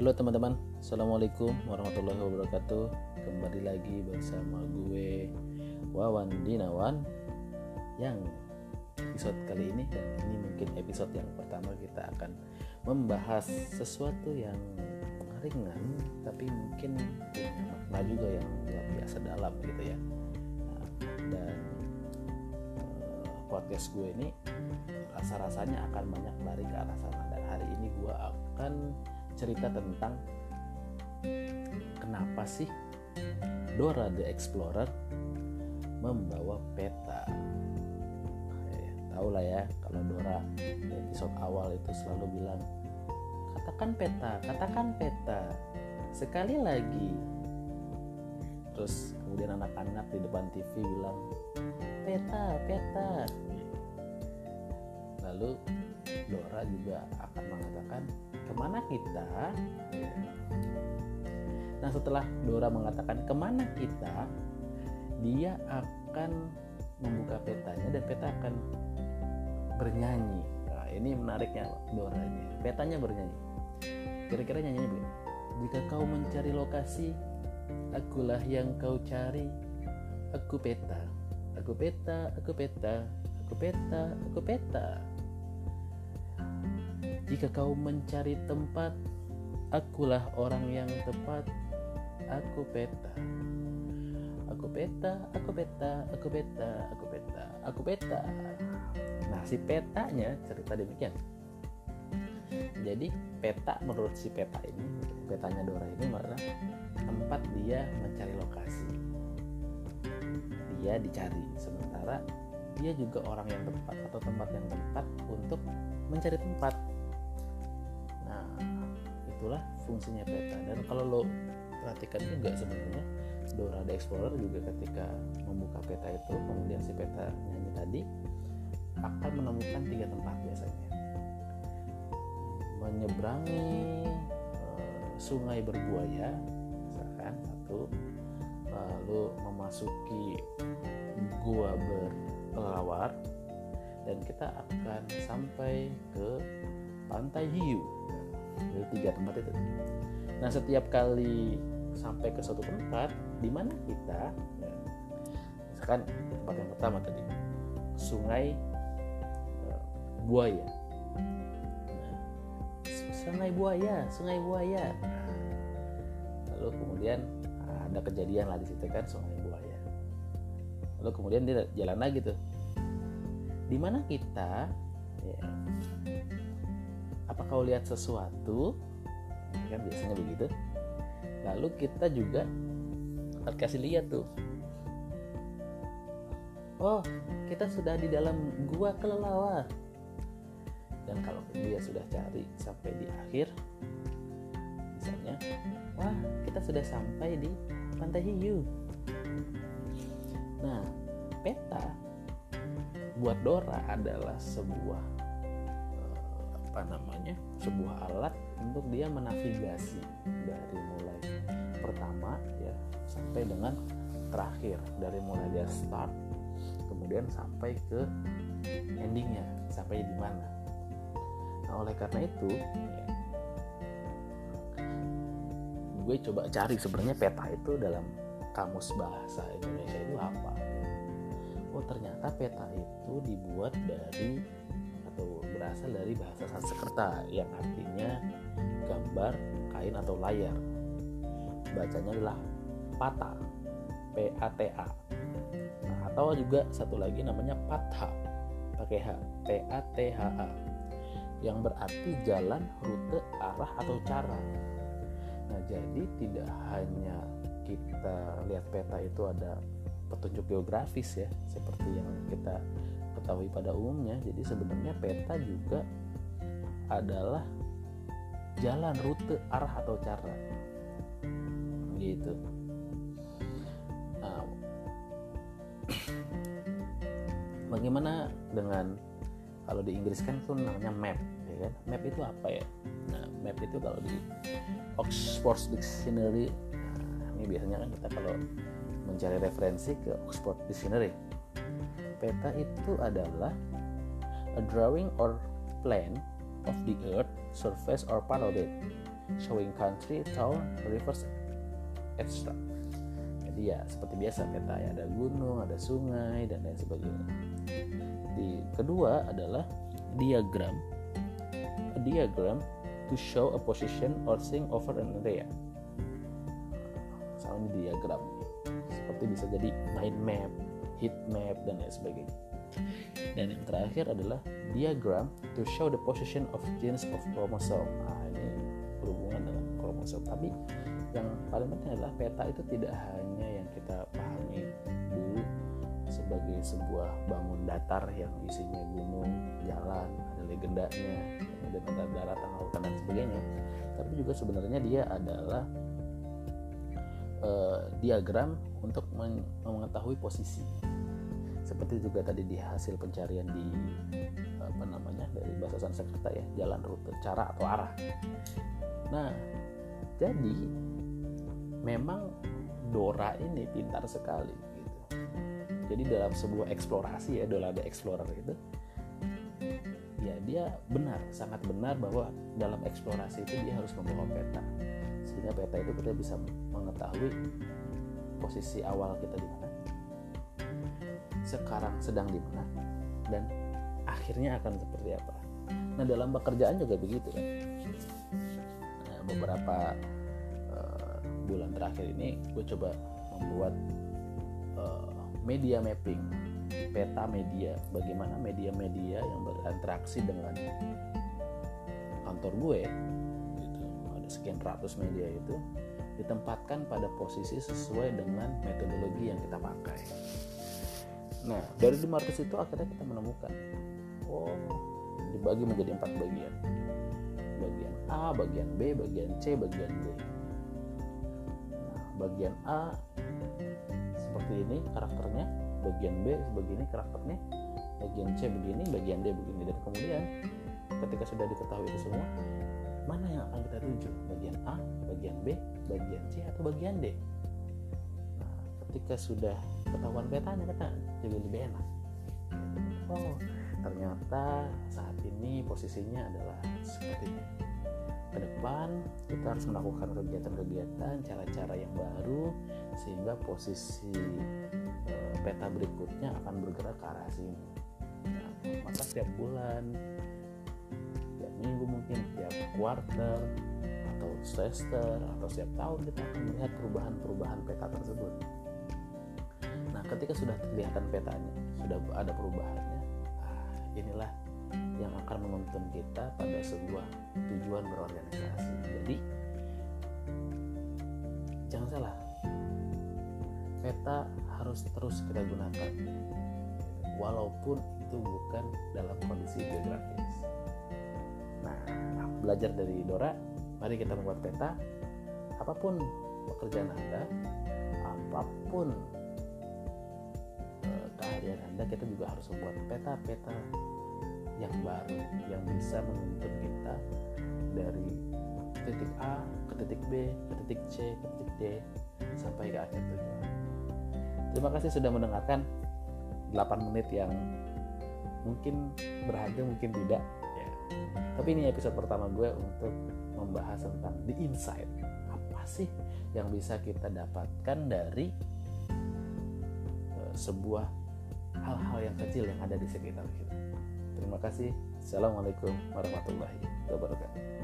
Halo teman-teman, Assalamualaikum warahmatullahi wabarakatuh. Kembali lagi bersama gue Wawan Dinawan Yang episode kali ini dan ini mungkin episode yang pertama kita akan membahas sesuatu yang ringan Tapi mungkin punya makna juga yang luar biasa dalam gitu ya. Dan eh, podcast gue ini rasa-rasanya akan banyak lari ke arah sana. Dan hari ini gue akan cerita tentang kenapa sih Dora the Explorer membawa peta. Eh, tahu lah ya kalau Dora di episode awal itu selalu bilang katakan peta, katakan peta sekali lagi. Terus kemudian anak-anak di depan TV bilang peta, peta. Lalu Dora juga akan mengatakan ke mana kita? Nah setelah Dora mengatakan ke mana kita? dia akan membuka petanya dan peta akan bernyanyi. Nah, ini menariknya Dora ini. Petanya bernyanyi. Kira-kira nyanyinya begini jika kau mencari lokasi akulah yang kau cari. Aku peta aku peta aku peta aku peta aku peta jika kau mencari tempat, akulah orang yang tepat. Aku peta. Aku peta, aku peta, aku peta, aku peta, aku peta. Nah, si petanya cerita demikian. Jadi peta menurut si peta ini, petanya Dora ini adalah tempat dia mencari lokasi. Dia dicari, sementara dia juga orang yang tepat atau tempat yang tepat untuk mencari tempat itulah fungsinya peta. Dan kalau lo perhatikan juga sebenarnya Dora the Explorer juga ketika membuka peta itu kemudian si peta nyanyi tadi akan menemukan tiga tempat biasanya. Menyeberangi uh, sungai berbuaya misalkan satu. Lalu memasuki gua berkelawar dan kita akan sampai ke pantai hiu tiga tempat itu. Nah setiap kali sampai ke suatu tempat di mana kita? Ya, misalkan tempat yang pertama tadi sungai uh, buaya. Sungai buaya sungai buaya. Lalu kemudian ada kejadian lah di situ kan sungai buaya. Lalu kemudian dia jalan lagi tuh. Di mana kita? Ya, apa kau lihat sesuatu? Kan biasanya begitu. Lalu kita juga kasih lihat tuh. Oh kita sudah di dalam gua kelelawar. Dan kalau dia sudah cari sampai di akhir misalnya wah kita sudah sampai di pantai hiu. Nah peta buat Dora adalah sebuah apa namanya sebuah alat untuk dia menavigasi dari mulai pertama ya sampai dengan terakhir dari mulai dia start kemudian sampai ke endingnya sampai di mana. Nah oleh karena itu gue coba cari sebenarnya peta itu dalam kamus bahasa Indonesia itu apa. Oh ternyata peta itu dibuat dari atau berasal dari bahasa Sanskerta yang artinya gambar, kain atau layar. Bacanya adalah pata, P A T A. Nah, atau juga satu lagi namanya patha, pakai H, P A T H A. Yang berarti jalan, rute, arah atau cara. Nah, jadi tidak hanya kita lihat peta itu ada petunjuk geografis ya, seperti yang kita ketahui pada umumnya. Jadi sebenarnya peta juga adalah jalan rute arah atau cara. Gitu. Nah, bagaimana dengan kalau di Inggris kan itu namanya map ya kan? Map itu apa ya? Nah map itu kalau di Oxford Dictionary ini biasanya kan kita kalau mencari referensi ke Oxford Dictionary peta itu adalah a drawing or plan of the earth surface or part of it showing country, town, rivers, etc. Jadi ya seperti biasa peta ya ada gunung, ada sungai dan lain sebagainya. Di kedua adalah diagram. A diagram to show a position or thing over an area. Sama ini diagram. Seperti bisa jadi mind map, heat map dan lain sebagainya. Dan yang terakhir adalah diagram to show the position of genes of chromosome. Nah, ini berhubungan dengan kromosom. Tapi yang paling penting adalah peta itu tidak hanya yang kita pahami dulu sebagai sebuah bangun datar yang isinya gunung, jalan, ada legendanya, dan ada daratan, lautan dan sebagainya. Tapi juga sebenarnya dia adalah uh, diagram untuk mengetahui posisi seperti juga tadi di hasil pencarian di apa namanya dari bahasa Sanskerta ya jalan rute cara atau arah. Nah jadi memang Dora ini pintar sekali gitu. Jadi dalam sebuah eksplorasi ya Dora the Explorer itu ya dia benar sangat benar bahwa dalam eksplorasi itu dia harus membawa peta. Sehingga peta itu kita bisa mengetahui posisi awal kita di mana sekarang sedang di mana dan akhirnya akan seperti apa. Nah dalam pekerjaan juga begitu kan. Nah, beberapa uh, bulan terakhir ini gue coba membuat uh, media mapping, peta media, bagaimana media-media yang berinteraksi dengan kantor gue, gitu. ada sekian ratus media itu ditempatkan pada posisi sesuai dengan metodologi yang kita pakai. Nah, dari 500 itu akhirnya kita menemukan oh, dibagi menjadi empat bagian. Bagian A, bagian B, bagian C, bagian D. Nah, bagian A seperti ini karakternya, bagian B seperti ini karakternya, bagian C begini, bagian D begini. Dan kemudian ketika sudah diketahui itu semua, mana yang akan kita tuju? Bagian A, bagian B, bagian C atau bagian D? Nah, ketika sudah ketahuan petanya kita jadi lebih enak. Oh ternyata saat ini posisinya adalah seperti ini. Ke depan kita harus melakukan kegiatan-kegiatan cara-cara yang baru sehingga posisi e, peta berikutnya akan bergerak ke arah sini. Nah, maka setiap bulan setiap minggu mungkin setiap quarter atau semester atau setiap tahun kita akan melihat perubahan-perubahan peta tersebut ketika sudah kelihatan petanya sudah ada perubahannya ah, inilah yang akan menuntun kita pada sebuah tujuan berorganisasi. Jadi jangan salah. Peta harus terus kita gunakan. Walaupun itu bukan dalam kondisi geografis. Nah belajar dari Dora mari kita membuat peta. Apa pun pekerjaan anda apa pun keahlian Anda kita juga harus membuat peta-peta yang baru yang bisa menuntun kita dari titik A ke titik B ke titik C ke titik D sampai ke akhir tujuan. Terima kasih sudah mendengarkan 8 menit yang mungkin berharga mungkin tidak ya. Tapi ini episode pertama gue untuk membahas tentang the insight. Apa sih yang bisa kita dapatkan dari sebuah hal-hal yang kecil yang ada di sekitar kita. Terima kasih. Assalamualaikum warahmatullahi wabarakatuh.